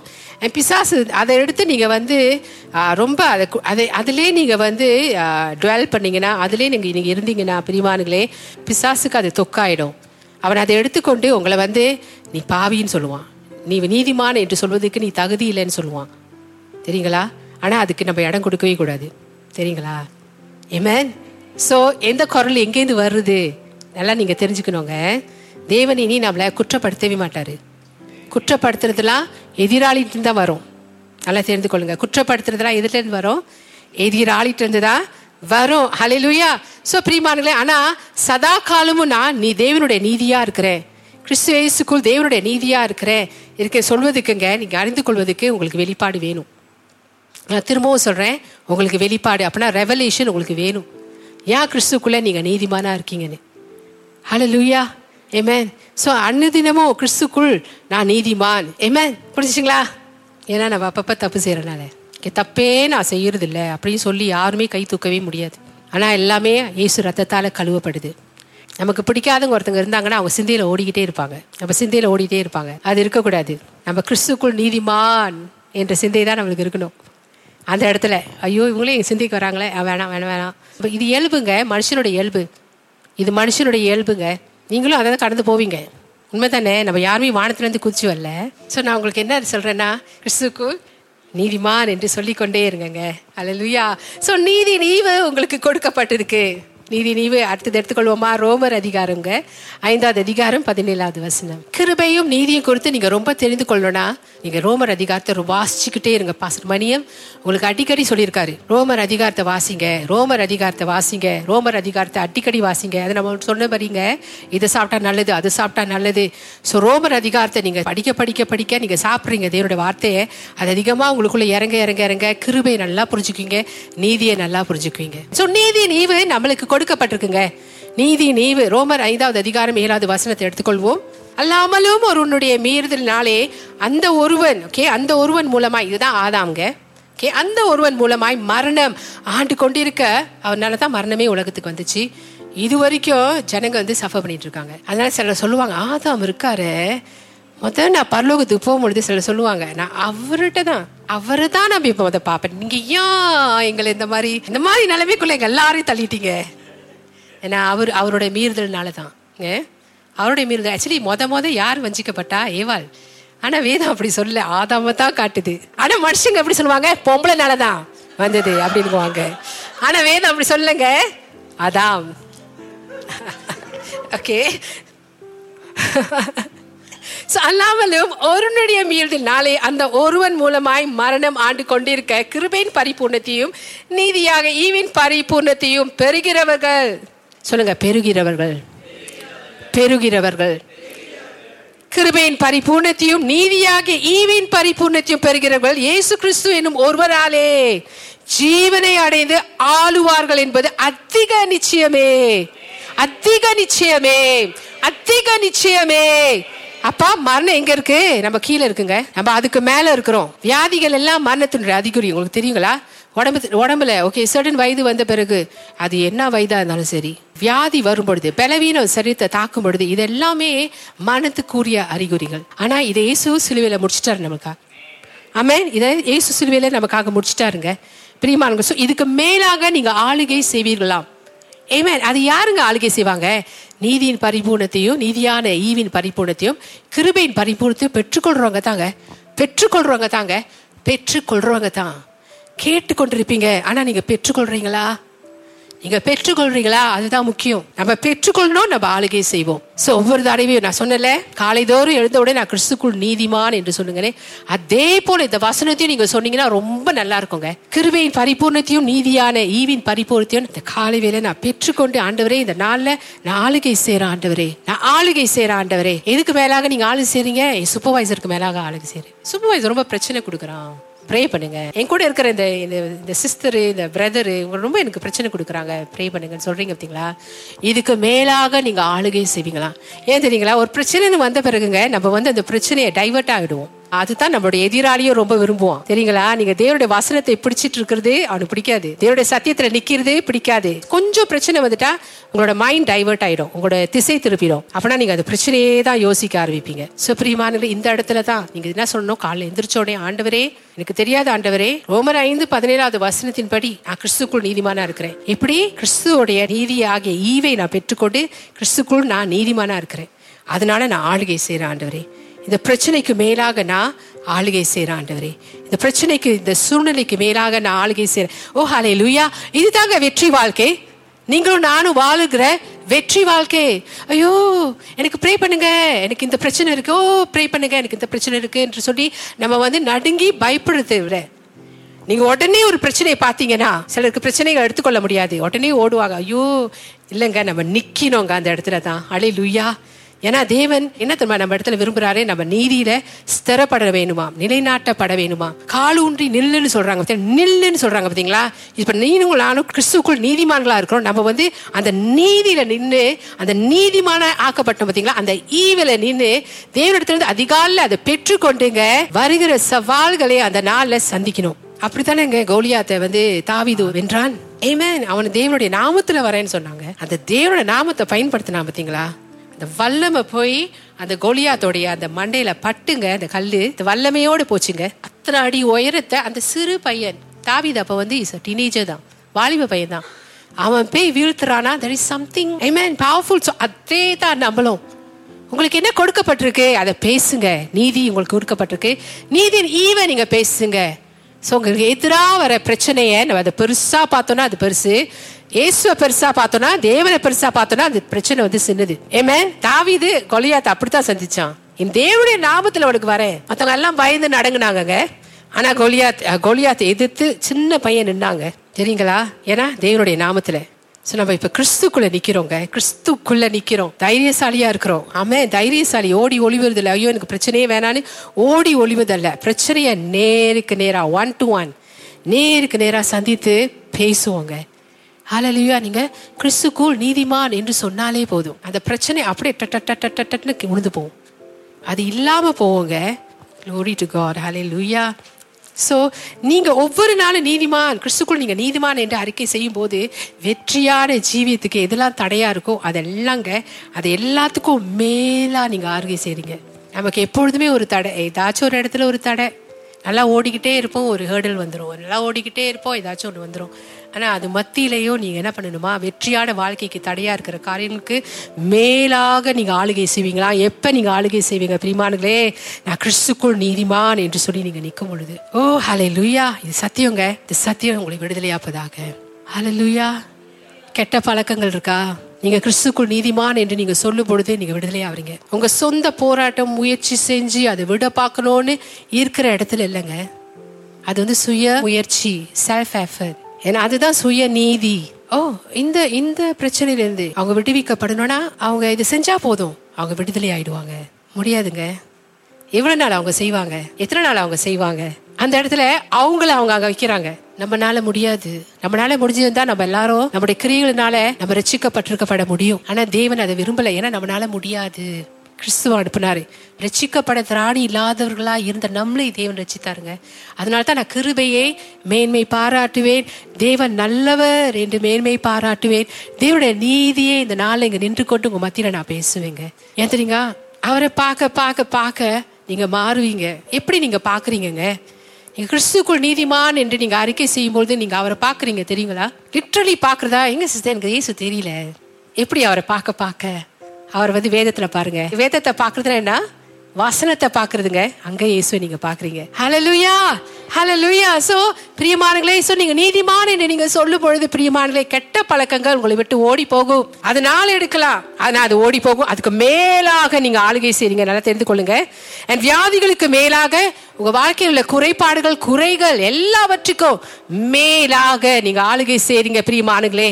பிசாசு அதை எடுத்து நீங்கள் வந்து ரொம்ப அதை அதை அதிலே நீங்கள் வந்து டுவெல் பண்ணீங்கன்னா அதிலே நீங்கள் நீங்கள் இருந்தீங்கன்னா பிரியமானுங்களே பிசாசுக்கு அது தொக்காயிடும். அவன் அதை எடுத்துக்கொண்டு உங்களை வந்து நீ பாவின்னு சொல்லுவான். நீ நீதிமான என்று சொல்வதற்கு நீ தகுதி இல்லைன்னு சொல்லுவான். தெரியுங்களா? ஆனால் அதுக்கு நம்ம இடம் கொடுக்கவே கூடாது. தெரியுங்களா? ஏமேன் ஸோ எந்த குரல் எங்கேருந்து வருது? நல்லா நீங்கள் தெரிஞ்சுக்கணுங்க. தேவன் இனி நம்மளை குற்றப்படுத்தவே மாட்டார். குற்றப்படுத்துறதுலாம் எதிராளிட்டு தான் வரும். நல்லா தெரிந்து கொள்ளுங்க. குற்றப்படுத்துறதுலாம் எதுலேருந்து வரும். எதிராளிட்டு இருந்து தான் வரும். ஹalleluya ஸோ பிரியமானங்களே ஆனால் சதா காலமும் நான் நீ தேவனுடைய நீதியாக இருக்கிறேன் கிறிஸ்துவேசுக்குள் தேவனுடைய நீதியாக இருக்கிறேன் இருக்க சொல்வதுக்குங்க நீங்கள் அறிந்து கொள்வதுக்கு உங்களுக்கு வெளிப்பாடு வேணும். நான் திரும்பவும் சொல்கிறேன் உங்களுக்கு வெளிப்பாடு அப்படின்னா ரெவலேஷன் உங்களுக்கு வேணும். ஏன் கிறிஸ்துக்குள்ளே நீங்கள் நீதிமானாக இருக்கீங்கன்னு. ஹலோ லூயா ஏமேன் ஸோ அன்னதினமும் கிறிஸ்துக்குள் நான் நீதிமான். ஏமேன் புரிஞ்சுங்களா ஏன்னா நம்ம அப்பப்போ தப்பு செய்கிறனால தப்பே நான் செய்கிறது இல்லை அப்படின்னு சொல்லி யாருமே கை தூக்கவே முடியாது. ஆனால் எல்லாமே இயேசு ரத்தத்தால் கழுவப்படுது. நமக்கு பிடிக்காதவங்க ஒருத்தங்க இருந்தாங்கன்னா அவங்க சிந்தையில் ஓடிக்கிட்டே இருப்பாங்க. நம்ம சிந்தையில் ஓடிக்கிட்டே இருப்பாங்க. அது இருக்கக்கூடாது. நம்ம கிறிஸ்துக்குள் நீதிமான் என்ற சிந்தை தான் நம்மளுக்கு இருக்கணும். அந்த இடத்துல. ஐயோ இவங்களே எங்கள் வராங்களே. வேணாம் வேணாம் வேணாம். இப்போ இது இயல்புங்க மனுஷனுடைய இயல்பு. இது மனுஷனுடைய இயல்புங்க. நீங்களும் அதை தான் கடந்து போவீங்க. உண்மை தானே நம்ம யாருமே வானத்துலேருந்து குதிச்சு வரல. ஸோ நான் உங்களுக்கு என்ன சொல்கிறேன்னா கிறிஸ்துக்கு நீதிமான் என்று சொல்லிக்கொண்டே இருங்கங்க. அல்லேலூயா ஸோ நீதி நீவு உங்களுக்கு கொடுக்கப்பட்டிருக்கு. நீதி நீவு அடுத்தது எடுத்துக்கொள்வோமா? ரோமர் அதிகாரங்க ஐந்தாவது அதிகாரம் பதினேழாவது வசனம். கிருபையும் நீதியும் குறித்து நீங்க ரொம்ப தெரிந்து கொள்ளணும்னா நீங்க ரோமர் அதிகாரத்தை வாசிச்சுக்கிட்டே இருங்க பாஸ்டர் மணியம். உங்களுக்கு அடிக்கடி சொல்லியிருக்காரு ரோமர் அதிகாரத்தை வாசிங்க ரோமர் அதிகாரத்தை வாசிங்க ரோமர் அதிகாரத்தை அடிக்கடி வாசிங்க. அதை நம்ம சொன்ன பாருங்க இதை சாப்பிட்டா நல்லது அது சாப்பிட்டா நல்லது. ஸோ ரோமர் அதிகாரத்தை நீங்க படிக்க படிக்க படிக்க நீங்க சாப்பிட்றீங்க தேவனுடைய வார்த்தையை. அது அதிகமா உங்களுக்குள்ள இறங்க இறங்க இறங்க கிருபையை நல்லா புரிஞ்சுக்குவீங்க நீதியை நல்லா புரிஞ்சுக்குவீங்க. ஸோ நீதி நீவு நம்மளுக்கு கொடுக்கப்பட்டிருக்குங்க. நீதி நீவு ரோமர் ஐந்தாவது அதிகாரம் ஏழாவது வசனத்தை எடுத்துக்கொள்வோம். அல்லாமலும் ஒருவனுடைய மீறுதலினாலே அந்த ஒருவன் ஓகே அந்த ஒருவன் மூலமாய் இதுதான் ஆதாம்ங்க. ஓகே அந்த ஒருவன் மூலமாய் மரணம் ஆண்டு கொண்டிருக்க அவனால தான் மரணமே உலகத்துக்கு வந்துச்சு. இது வரைக்கும் ஜனங்க வந்து சஃபர் பண்ணிட்டு இருக்காங்க. அதனால சிலர் சொல்லுவாங்க ஆதாம் இருக்காரு. முதல்ல நான் பரலோகத்துக்கு போகும்பொழுது சிலர் சொல்லுவாங்க நான் அவர்கிட்ட தான் அவரை தான் நான் இப்போ முத பார்ப்பேன். நீங்க ஏன் எங்களை இந்த மாதிரி இந்த மாதிரி நிலைமைக்குள்ள எங்க எல்லாரையும் தள்ளிட்டீங்க? ஏன்னா அவர் அவருடைய மீறுதல்னால தான் ஏ? அவருடைய மீறுதல். ஆக்சுவலி மொத மொத யார் வஞ்சிக்கப்பட்டா? ஏவாள். ஆனா வேதம் அப்படி சொல்ல ஆதாம தான் காட்டுது. ஆனா மனுஷங்க எப்படி சொல்லுவாங்க? பொம்பளைனால தான் வந்தது அப்படின்னுவாங்க. ஆனா வேதம் அப்படி சொல்லுங்க அதாம். ஓகே So, அல்லாமலும் ஒருவனுடைய மீழ்தினாலே அந்த ஒருவன் மூலமாய் மரணம் ஆண்டு கொண்டிருக்க கிருபையின் பரிபூர்ணத்தையும் நீதியாக ஈவின் பரிபூர்ணத்தையும் பெறுகிறவர்கள். சொல்லுங்க பெறுகிறவர்கள் பெறுகிறவர்கள் கிருபையின் பரிபூர்ணத்தையும் நீதியாக ஈவின் பரிபூர்ணத்தையும் பெறுகிறவர்கள் இயேசு கிறிஸ்து என்னும் ஒருவராலே ஜீவனை அடைந்து ஆளுவார்கள் என்பது அதிக நிச்சயமே. அதிக நிச்சயமே. அதிக நிச்சயமே. அப்பா மரணம் எங்க இருக்கு? நம்ம கீழே இருக்குங்க. நம்ம அதுக்கு மேல இருக்கிறோம். வியாதிகள் எல்லாம் மரணத்தினுடைய அதிகுறி. உங்களுக்கு தெரியுங்களா? உடம்பு உடம்புல ஓகே சடன் வயது வந்த பிறகு அது என்ன வயதாக இருந்தாலும் சரி வியாதி வரும் பொழுது பலவீனம் சரீரத்தை தாக்கும் பொழுது இது எல்லாமே மனத்துக்குரிய அறிகுறிகள். ஆனால் இதை இயேசு சிலுவையில் முடிச்சிட்டாரு நமக்கா? ஆமே இதை இயேசு சிலுவையில் நமக்காக முடிச்சிட்டாருங்க. பிரியமானங்க ஸோ இதுக்கு மேலாக நீங்கள் ஆளுகை செய்வீர்களாம். ஏமேன் அது யாருங்க ஆளுகை செய்வாங்க? நீதியின் பரிபூர்ணத்தையும் நீதியான ஈவின் பரிபூர்ணத்தையும் கிருபையின் பரிபூர்ணத்தையும் பெற்றுக்கொள்றவங்க தாங்க. பெற்றுக்கொள்றவங்க தாங்க. பெற்றுக்கொள்றவங்க தான். கேட்டு கொண்டிருப்பீங்க ஆனா நீங்க பெற்றுக்கொள்றீங்களா? நீங்க பெற்றுக்கொள்றீங்களா? அதுதான் முக்கியம். நம்ம பெற்றுக்கொள்ளணும் நம்ம ஆளுகை செய்வோம். சோ ஒவ்வொரு தடவையும் நான் சொன்னல காலைதோறும் எழுந்த நான் கிறிஸ்துக்குள் நீதிமான் என்று சொல்லுங்களேன் அதே போல இந்த வசனத்தையும் நீங்க சொன்னீங்கன்னா ரொம்ப நல்லா இருக்குங்க. கிருபையின் பரிபூர்ணத்தையும் நீதியான ஈவின் பரிபூர்ணத்தையும் இந்த காலை வேலை நான் பெற்றுக்கொண்டு ஆண்டவரே இந்த நாள்ல நான் ஆளுகை செய்கிற ஆண்டவரே நான் ஆளுகை செய்கிற ஆண்டவரே. எதுக்கு மேலாக நீங்க ஆளு செய்றீங்க? சூப்பர்வைசருக்கு மேலாக ஆளுகை செய்கிறேன் சூப்பர்வைசர் ரொம்ப பிரச்சனை கொடுக்குறான். ப்ரே பண்ணுங்க. என் கூட இருக்கிற இந்த இந்த இந்த சிஸ்டரு இந்த பிரதரு ரொம்ப எனக்கு பிரச்சனை கொடுக்குறாங்க. ப்ரே பண்ணுங்கன்னு சொல்றீங்க பார்த்தீங்களா இதுக்கு மேலாக நீங்க ஆளுகை செய்வீங்களா ஏன் தெரியுங்களா? ஒரு பிரச்சனைன்னு வந்த பிறகுங்க நம்ம வந்து அந்த பிரச்சனையை டைவர்ட் ஆகிடுவோம். அதுதான் நம்மளுடைய எதிராளியும் ரொம்ப விரும்புவான். சரிங்களா நீங்க தேவனுடைய வசனத்தை பிடிச்சிட்டு இருக்கிறது அவனுக்கு பிடிக்காது. தேவனுடைய சத்தியத்துல நிக்கிறது பிடிக்காது. கொஞ்சம் பிரச்சனை வந்துட்டா உங்களோட மைண்ட் டைவர்ட் ஆயிடும். உங்களோட திசை திருப்பிடும். அப்படின்னா நீங்க அந்த பிரச்சனையே தான் யோசிக்க ஆரம்பிப்பீங்க. சுப்ரீமானது இந்த இடத்துல தான். நீங்க என்ன சொல்லணும்? காலைல எந்திரிச்சோடனே ஆண்டவரே எனக்கு தெரியாத ஆண்டவரே. ரோமர் ஐந்து பதினேழாவது வசனத்தின்படி நான் கிறிஸ்துக்குள் நீதிமானா இருக்கிறேன். இப்படி கிறிஸ்துவோடைய நீதி ஆகிய ஈவை நான் பெற்றுக்கொண்டு கிறிஸ்துக்குள் நான் நீதிமானா இருக்கிறேன். அதனால நான் ஆளுகை செய்யறேன் ஆண்டவரே. இந்த பிரச்சனைக்கு மேலாக நான் ஆளுகை செய்யறேன் ஆண்டவரே. இந்த பிரச்சனைக்கு இந்த சூழ்நிலைக்கு மேலாக நான் ஆளுகை செய்கிறேன் ஓ ஹலே லூயா இதுதாங்க வெற்றி வாழ்க்கை. நீங்களும் நானும் வாழுகிற வெற்றி வாழ்க்கை. ஐயோ எனக்கு ப்ரே பண்ணுங்க. எனக்கு இந்த பிரச்சனை இருக்கு. ஓ ப்ரே பண்ணுங்க. எனக்கு இந்த பிரச்சனை இருக்கு என்று சொல்லி நம்ம வந்து நடுங்கி பயப்படுறதை விட நீங்க உடனே ஒரு பிரச்சனையை பார்த்தீங்கன்னா சிலருக்கு பிரச்சனைகள் எடுத்துக்கொள்ள முடியாது. உடனே ஓடுவாங்க. ஐயோ இல்லைங்க நம்ம நிக்கணுங்க அந்த இடத்துல தான். அலை லுய்யா ஏன்னா தேவன் என்ன தெரியுமா நம்ம இடத்துல விரும்புறாரு? நம்ம நீதியில ஸ்திரப்பட வேணுமா நிலைநாட்டப்பட வேணுமா காலூன்றி நில்லுன்னு சொல்றாங்க நில்லுன்னு சொல்றாங்க பாத்தீங்களா? இப்ப நீங்களும் நானும் கிறிஸ்துக்குள் நீதிமான்களா இருக்கிறோம். நம்ம வந்து அந்த நீதியில நின்று அந்த நீதிமான ஆக்கப்பட்டோம் பாத்தீங்களா? அந்த ஈவில நின்று தேவனிடத்திலிருந்து அதிகாலையில் அதை பெற்றுக்கொண்டுங்க வருகிற சவால்களை அந்த நாள்ல சந்திக்கணும். அப்படித்தானேங்க கோலியாத்தை வந்து தாவிது வென்றான்? ஏமேன் அவன் தேவனுடைய நாமத்துல வரேன்னு சொன்னாங்க. அந்த தேவனுடைய நாமத்தை பயன்படுத்தினா பாத்தீங்களா? அந்த வல்லமை போய் அந்த கொலியாத்தோடைய அந்த மண்டையில பட்டுங்க அந்த கல்லு. இந்த வல்லமையோடு போச்சுங்க. அத்தனை அடி உயரத்தை அந்த சிறு பையன் தாவித அப்ப வந்து இஸ் டீனேஜர் தான். வாலிப பையன் தான். அவன் போய் வீழ்த்துறானா? There is something I mean powerful அதே தான் நம்மளும். உங்களுக்கு என்ன கொடுக்கப்பட்டிருக்கு? அதை பேசுங்க. நீதி உங்களுக்கு கொடுக்கப்பட்டிருக்கு. நீதி ஈவன் நீங்க பேசுங்க. ஸோ உங்களுக்கு எதிராக வர பிரச்சனையை நம்ம அதை பெருசாக பார்த்தோன்னா அது பெருசு. இயேசுவை பெருசாக பார்த்தோன்னா தேவனை பெருசாக பார்த்தோன்னா அந்த பிரச்சனை வந்து சின்னது. ஏமே தாவிது கொலையாத்த அப்படித்தான் சந்திச்சான். இந்த தேவனுடைய ஞாபகத்தில் அவனுக்கு வரேன். மற்றவங்க எல்லாம் பயந்து நடங்குனாங்கங்க. ஆனால் கொலியாத் கொலியாத்தை எதிர்த்து சின்ன பையன் நின்னாங்க. தெரியுங்களா? ஏன்னா தேவனுடைய நாமத்தில். ஸோ நம்ம இப்போ கிறிஸ்துக்குள்ளே நிற்கிறோங்க கிறிஸ்துக்குள்ளே நிற்கிறோம் தைரியசாலியாக இருக்கிறோம். ஆமே தைரியசாலி. ஓடி ஒளிவுறதில்ல ஐயோ எனக்கு பிரச்சனையே வேணான்னு ஓடி ஒளிவதல்ல. பிரச்சனையை நேருக்கு நேராக ஒன் டு ஒன் நேருக்கு நேராக சந்தித்து பேசுவோங்க. ஆலலியா நீங்கள் கிறிஸ்துக்குள் நீதிமான் என்று சொன்னாலே போதும். அந்த பிரச்சனை அப்படியே டட் டட் டட் டட் டட்னு உழுந்து போகும். அது இல்லாமல் போவோங்க. Glory to God hallelujah hallelujah. So நீங்கள் ஒவ்வொரு நாளும் நீதிமான் கிறிஸ்துக்குள் நீங்கள் நீதிமான் என்று அறிக்கை செய்யும் போது வெற்றியான ஜீவியத்துக்கு எதெல்லாம் தடையாக இருக்கோ அதெல்லாங்க அது எல்லாத்துக்கும் மேலாக நீங்கள் ஆறுகை செய்கிறீங்க நமக்கு எப்பொழுதுமே ஒரு தடை. ஏதாச்சும் ஒரு இடத்துல ஒரு தடை. நல்லா ஓடிக்கிட்டே இருப்போம் ஒரு ஹேர்டல் வந்துடும் நல்லா ஓடிக்கிட்டே இருப்போம் ஏதாச்சும் ஒன்று வந்துடும் ஆனால் அது மத்தியிலையும் நீங்கள் என்ன பண்ணணுமா? வெற்றியான வாழ்க்கைக்கு தடையாக இருக்கிற காரியங்களுக்கு மேலாக நீங்கள் ஆளுகை செய்வீங்களா? எப்போ நீங்கள் ஆளுகை செய்வீங்க பிரிமானுங்களே நான் கிறிஸ்துக்குள் நீதிமான் என்று சொல்லி நீங்கள் நிற்கும் பொழுது. ஓ ஹலே லுயா இது சத்தியங்க. இது சத்தியம் உங்களை விடுதலையாப்பதாக ஹலே லுயா கெட்ட பழக்கங்கள் இருக்கா? நீங்கள் கிறிஸ்துக்குள் நீதிமான் என்று நீங்கள் சொல்லும் பொழுது நீங்கள் விடுதலை ஆவறீங்க உங்கள் சொந்த போராட்டம் முயற்சி செஞ்சு அதை விட பார்க்கணும்னு இருக்கிற இடத்துல இல்லைங்க. அது வந்து சுய முயற்சி செல்ஃப் எஃபர்ட் ஏன்னா அதுதான் சுய நீதி. ஓ இந்த இந்த பிரச்சனையிலேருந்து அவங்க விடுவிக்கப்படணும்னா அவங்க இது செஞ்சா போதும். அவங்க விடுதலை ஆயிடுவாங்க. முடியாதுங்க. எவ்வளவு நாள் அவங்க செய்வாங்க? எத்தனை நாள் அவங்க செய்வாங்க? அந்த இடத்துல அவங்கள அவங்க அங்க வைக்கிறாங்க. நம்மனால முடியாது. நம்மளால முடிஞ்சிருந்தா நம்ம எல்லாரும் நம்முடைய கிரியைகளினால நம்ம ரசிக்கப்பட்டிருக்கப்பட முடியும். ஆனா தேவன் அதை விரும்பல. ஏன்னா நம்மனால முடியாது. கிறிஸ்துவ அனுப்புனாரு. ரட்சிக்கப்பட திராணி இல்லாதவர்களா இருந்த நம்மளை தேவன் ரட்சித்தாருங்க. அதனால தான் நான் கிருபையை மேன்மை பாராட்டுவேன். தேவன் நல்லவர் என்று மேன்மை பாராட்டுவேன். தேவனுடைய நீதியை இந்த நாளில் இங்க நின்று கொண்டு உங்க மத்தியில நான் பேசுவேங்க. ஏன் தெரியுங்க அவரை பார்க்க பார்க்க பார்க்க நீங்க மாறுவீங்க. எப்படி நீங்க பார்க்குறீங்கங்க? நீங்க கிறிஸ்துக்குள் நீதிமான் என்று நீங்க அறிக்கை செய்யும்பொழுது நீங்க அவரை பாக்குறீங்க தெரியுங்களா? லிட்ரலி பாக்குறதா எங்க சிஸ்டர்? எனக்கு இயேசு தெரியல. எப்படி அவரை பார்க்க பார்க்க? அவர் வந்து வேதத்துல பாருங்க. வேதத்தை பாக்குறதுன்னா என்ன? வசனத்தை பாக்குறதுங்க அங்க இயேசுவை நீங்க பாக்குறீங்க ஹலலுயா ஹலலுயா சோ பிரியமானங்களே சோ நீங்க நீதிமான் என்று நீங்க சொல்லும் பொழுது பிரியமானங்களே கெட்ட பழக்கங்கள் உங்களை விட்டு ஓடி போகும். அது நாள் எடுக்கலாம். ஆனா அது ஓடி போகும். அதுக்கு மேலாக நீங்க ஆளுகை செய்றீங்க. நல்லா தெரிந்து கொள்ளுங்க. அண்ட் வியாதிகளுக்கு மேலாக உங்க வாழ்க்கையில் உள்ள குறைபாடுகள் குறைகள் எல்லாவற்றுக்கும் மேலாக நீங்க ஆளுகை செய்றீங்க பிரியமானுங்களே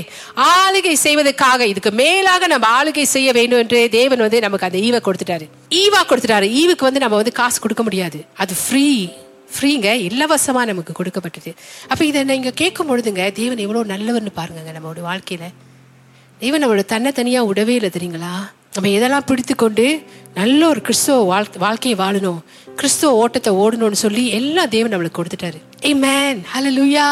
ஆளுகை செய்வதற்காக இதுக்கு மேலாக நம்ம ஆளுகை செய்ய வேண்டும் என்று தேவன் வந்து நமக்கு அந்த ஈவை கொடுத்துட்டாரு. ஈவா கொடுத்துட்டாரு. ஈவுக்கு வந்து நம்ம வந்து காசு கொடுக்க முடியாது. அது ஃப்ரீ ஃப்ரீங்க இலவசமாக நமக்கு கொடுக்கப்பட்டது. அப்போ இதை நீங்கள் கேட்கும் பொழுதுங்க தேவன் எவ்வளோ நல்லவர்னு பாருங்கங்க நம்மளோட வாழ்க்கையில். தேவன் நம்மளோட தன்னை தனியாக விடவே இல்லை தெரியுங்களா? நம்ம எதெல்லாம் பிடித்து கொண்டு நல்ல ஒரு கிறிஸ்துவ வாழ் வாழ்க்கையை வாழணும் கிறிஸ்துவ ஓட்டத்தை ஓடணும்னு சொல்லி எல்லாம் தேவன் நம்மளுக்கு கொடுத்துட்டாரு. ஏ மேன் லூயா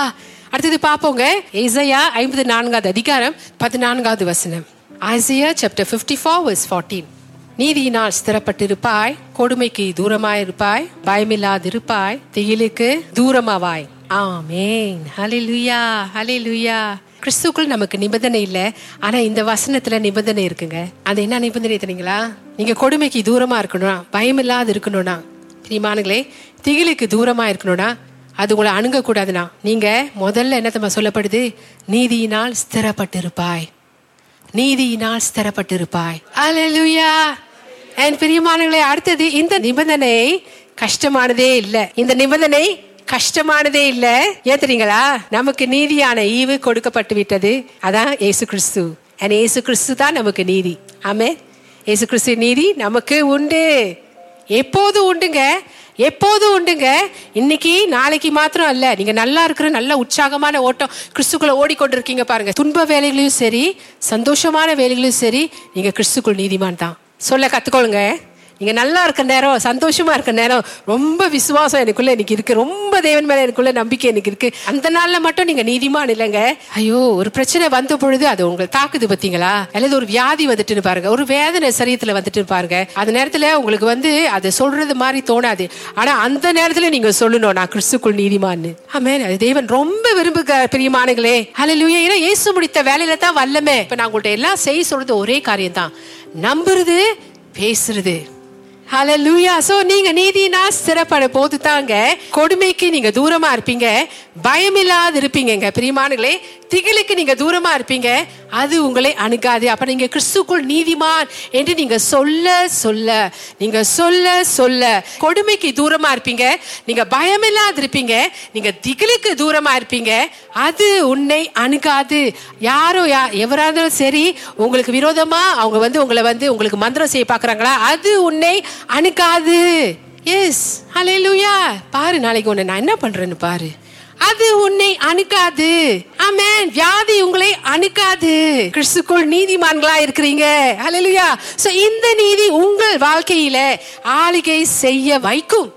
அடுத்தது பார்ப்போங்க. ஏசையா ஐம்பது நான்காவது அதிகாரம் பதினான்காவது வசனம். Isaiah chapter fifty four verse fourteen நீதியினால் ஸ்திரப்பட்டிருப்பாய் கொடுமைக்கு தூரமாயிருப்பாய் பயமில்லாதிருப்பாய் திகிலுக்கு தூரமாவாய். ஆமேன். ஹalleluya ஹalleluya. கிறிஸ்துக்குள் நமக்கு நிபந்தனை இல்ல. ஆனா இந்த வசனத்துல நிபந்தனை இருக்குங்க. அது என்ன நிபந்தனை தெரியுங்களா? நீங்க கொடுமைக்கு தூரமா இருக்கணும் பயம் இல்லாத இருக்கணும்னா பிரியமானங்களே திகிலுக்கு தூரமா இருக்கணும்னா அது உங்களை அணுக கூடாதுனா நீங்க முதல்ல என்ன தெரியுமா சொல்லப்படுது? நீதியினால் ஸ்திரப்பட்டிருப்பாய். நீதியினால் ஸ்திரப்பட்டிருப்பாய். அலலுயா என் பிரியமானங்களே அடுத்தது இந்த நிபந்தனை கஷ்டமானதே இல்லை. இந்த நிபந்தனை கஷ்டமானதே இல்ல. ஏன் தெரியுங்களா? நமக்கு நீதியான ஈவு கொடுக்கப்பட்டு விட்டது. அதான் ஏசு கிறிஸ்து. And ஏசு கிறிஸ்து தான் நமக்கு நீதி. ஆமே ஏசு கிறிஸ்து நீதி நமக்கு உண்டு. எப்போதும் உண்டுங்க? எப்போதும் உண்டுங்க? இன்னைக்கு நாளைக்கு மாத்திரம் அல்ல. நீங்க நல்லா இருக்கிற நல்ல உற்சாகமான ஓட்டம் கிறிஸ்துக்குள்ள ஓடிக்கொண்டிருக்கீங்க பாருங்க. துன்ப வேலைகளையும் சரி சந்தோஷமான வேலைகளையும் சரி நீங்க கிறிஸ்துக்குள் நீதிமான் தான். சொல்ல கற்றுக்கொள்ளுங்க நீங்கள் நல்லா இருக்க நேரம் சந்தோஷமா இருக்க நேரம் ரொம்ப விசுவாசம் எனக்குள்ள எனக்கு இருக்கு. ரொம்ப தேவன் மேலே எனக்குள்ள நம்பிக்கை எனக்கு இருக்கு. அந்த நாளில் மட்டும் நீங்க நீதிமான் இல்லைங்க. ஐயோ ஒரு பிரச்சனை வந்த பொழுது அது உங்களை தாக்குது பார்த்தீங்களா? அல்லது ஒரு வியாதி வந்துட்டுன்னு பாருங்க. ஒரு வேதனை சரியத்தில் வந்துட்டு பாருங்க. அந்த நேரத்தில் உங்களுக்கு வந்து அதை சொல்றது மாதிரி தோணாது. ஆனா அந்த நேரத்தில் நீங்க சொல்லணும் நான் கிறிஸ்துக்குள் நீதிமான்னு. ஆமே அது தேவன் ரொம்ப விரும்புக பிரியமானங்களே ஹalleluya ஏன்னா இயேசு முடித்த வேலையில தான் வல்லமே. இப்போ நான் உங்கள்கிட்ட எல்லாம் செய்ய சொல்றது ஒரே காரியம் தான் நம்புறது பேசுறது. ஹலலூயா சோ நீங்க நீதினா ஸ்திரப்பட போது தாங்க கொடுமைக்கு நீங்க தூரமா இருப்பீங்க. பயமில்லாது இருப்பீங்க பிரியமானங்களே திகிலுக்கு நீங்க தூரமா இருப்பீங்க அது உங்களை அணுகாது. அப்ப நீங்க கிறிஸ்துக்குள் நீதிமான் என்று நீங்க சொல்ல சொல்ல நீங்க சொல்ல சொல்ல கொடுமைக்கு தூரமா இருப்பீங்க நீங்க பயமில்லாது இருப்பீங்க நீங்க திகிலுக்கு தூரமா இருப்பீங்க அது உன்னை அணுகாது. யாரோ யா எவரா இருந்தாலும் சரி உங்களுக்கு விரோதமா அவங்க வந்து உங்களை வந்து உங்களுக்கு மந்திரம் செய்ய பாக்குறாங்களா அது உன்னை அணுகாது. எஸ் ஹalleluya பாரு நாளைக்கு உன்னை நான் என்ன பண்றேன்னு பாரு. அது உன்னை அணுக்காது ஆமென். வியாதி உங்களை அணுக்காது கிறிஸ்துக்குள் நீதிமான்களா இருக்கிறீங்க. ஹalleluya சோ இந்த நீதி உங்கள் வாழ்க்கையில ஆளுகை செய்ய வைக்கும்.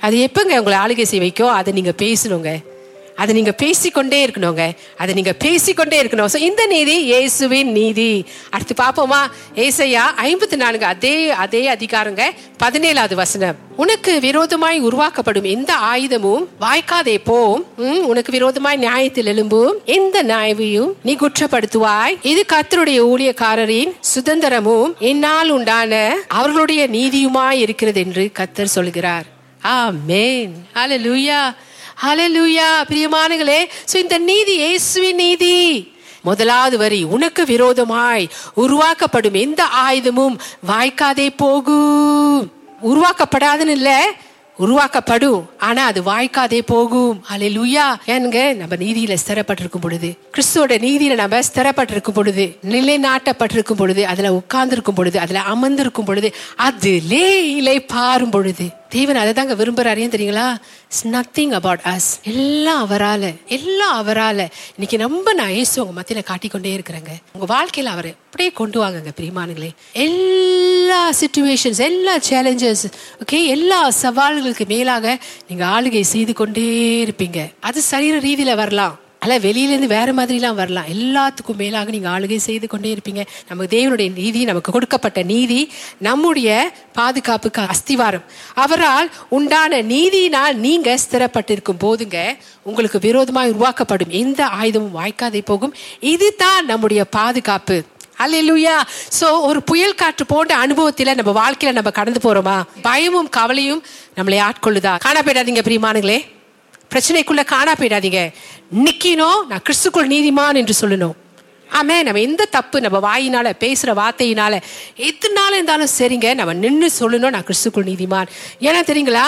அது எப்பங்க உங்களை ஆளுகை செய்ய வைக்கும்? அதை நீங்க பேசணுங்க. அதை நீங்க பேசிக்கொண்டே இருக்கணுங்க. அதை நீங்க பேசிக்கொண்டே இருக்கணும். ஸோ இந்த நீதி இயேசுவின் நீதி. அடுத்து பார்ப்போமா? ஏசையா ஐம்பத்தி நான்கு அதே அதே அதிகாரங்க பதினேழாவது வசனம். உனக்கு விரோதமாய் உருவாக்கப்படும் எந்த ஆயுதமும் வாய்க்காதே போம் உனக்கு விரோதமாய் நியாயத்தில் எழும்பும். எந்த நியாயவையும் நீ குற்றப்படுத்துவாய். இது கத்தருடைய ஊழியக்காரரின் சுதந்திரமும் என்னால் உண்டான அவர்களுடைய நீதியுமாய் இருக்கிறது என்று கர்த்தர் சொல்கிறார். ஆ மென் அல லூயா ஹலலூயா பிரியமானங்களே ஸோ இந்த நீதி இயேசுவின் நீதி. முதலாவது வரி உனக்கு விரோதமாய் உருவாக்கப்படும் எந்த ஆயுதமும் வாய்க்காதே போகும் உருவாக்கப்படாதுன்னு இல்லை உருவாக்கப்படும் ஆனா அது வாய்க்காதே போகும் அலை லுயா ஏனுங்க நம்ம நீதியில ஸ்திரப்பட்டிருக்கும் பொழுது கிறிஸ்துவோட நீதியில நம்ம ஸ்திரப்பட்டிருக்கும் பொழுது நிலைநாட்டப்பட்டிருக்கும் பொழுது அதுல உட்கார்ந்திருக்கும் பொழுது அதுல அமர்ந்திருக்கும் பொழுது அதிலே இலை பாரும் பொழுது. தேவன் அதை தாங்க விரும்புறாரு ஏன் தெரியுங்களா? இட்ஸ் நத்திங் அபவுட் அஸ் எல்லாம் அவரால் எல்லாம் அவரால். இன்னைக்கு ரொம்ப நான் இயேசு உங்கள் மத்தியில் காட்டிக்கொண்டே இருக்கிறேங்க. உங்கள் வாழ்க்கையில் அவரை அப்படியே கொண்டு வாங்கங்க பிரியமானுங்களே எல்லா சுச்சுவேஷன்ஸ் எல்லா சேலஞ்சஸ் ஓகே எல்லா சவால்களுக்கு மேலாக நீங்கள் ஆளுகை செய்து கொண்டே இருப்பீங்க. அது சரீர ரீதியில் வரலாம். அல்ல வெளியிலேருந்து வேறு மாதிரிலாம் வரலாம். எல்லாத்துக்கும் மேலாக நீங்கள் ஆளுகை செய்து கொண்டே இருப்பீங்க. நமக்கு தேவனுடைய நீதி நமக்கு கொடுக்கப்பட்ட நீதி நம்முடைய பாதுகாப்புக்கு அஸ்திவாரம். அவரால் உண்டான நீதியினால் நீங்கள் ஸ்திரப்பட்டிருக்கும் போதுங்க உங்களுக்கு விரோதமாக உருவாக்கப்படும். எந்த ஆயுதமும் வாய்க்காதே போகும். இதுதான் நம்முடைய பாதுகாப்பு. அல்லையா ஸோ ஒரு புயல் காற்று போன்ற அனுபவத்தில் நம்ம வாழ்க்கையில் நம்ம கடந்து போகிறோமா பயமும் கவலையும் நம்மளை ஆட்கொள்ளுதா? காண போயிடாதீங்க பிரியமானுங்களே பிரச்சனைக்குள்ள காணா போயிடாதீங்க. நிற்கினோம் நான் கிறிஸ்துக்குள் நீதிமான் என்று சொல்லணும். ஆமே நம்ம எந்த தப்பு நம்ம வாயினால பேசுற வார்த்தையினால எதுனால இருந்தாலும் சரிங்க நம்ம நின்று சொல்லணும் நான் கிறிஸ்துக்குள் நீதிமான். ஏன்னா தெரியுங்களா?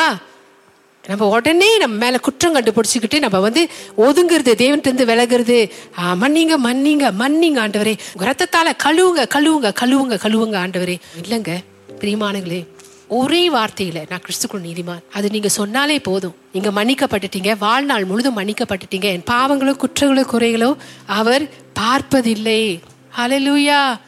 நம்ம உடனே நம்ம மேல குற்றம் கண்டுபிடிச்சிக்கிட்டு நம்ம வந்து ஒதுங்குறது தேவன்ட்டு விலகுறது. ஆ, மன்னிங்க மன்னிங்க மன்னிங்க ஆண்டவரே. உங்க ரத்தத்தால கழுவுங்க கழுவுங்க கழுவுங்க கழுவுங்க ஆண்டவரே. இல்லைங்க பிரியமானங்களே. ஒரே வார்த்தையில நான் கிறிஸ்துக்குள் நீதிமான். அது நீங்க சொன்னாலே போதும். நீங்க மன்னிக்கப்பட்டுட்டீங்க. வாழ்நாள் முழுதும் மன்னிக்கப்பட்டுட்டீங்க. என் பாவங்களோ குற்றங்களோ குறைகளோ அவர் பார்ப்பதில்லை. அலலூயா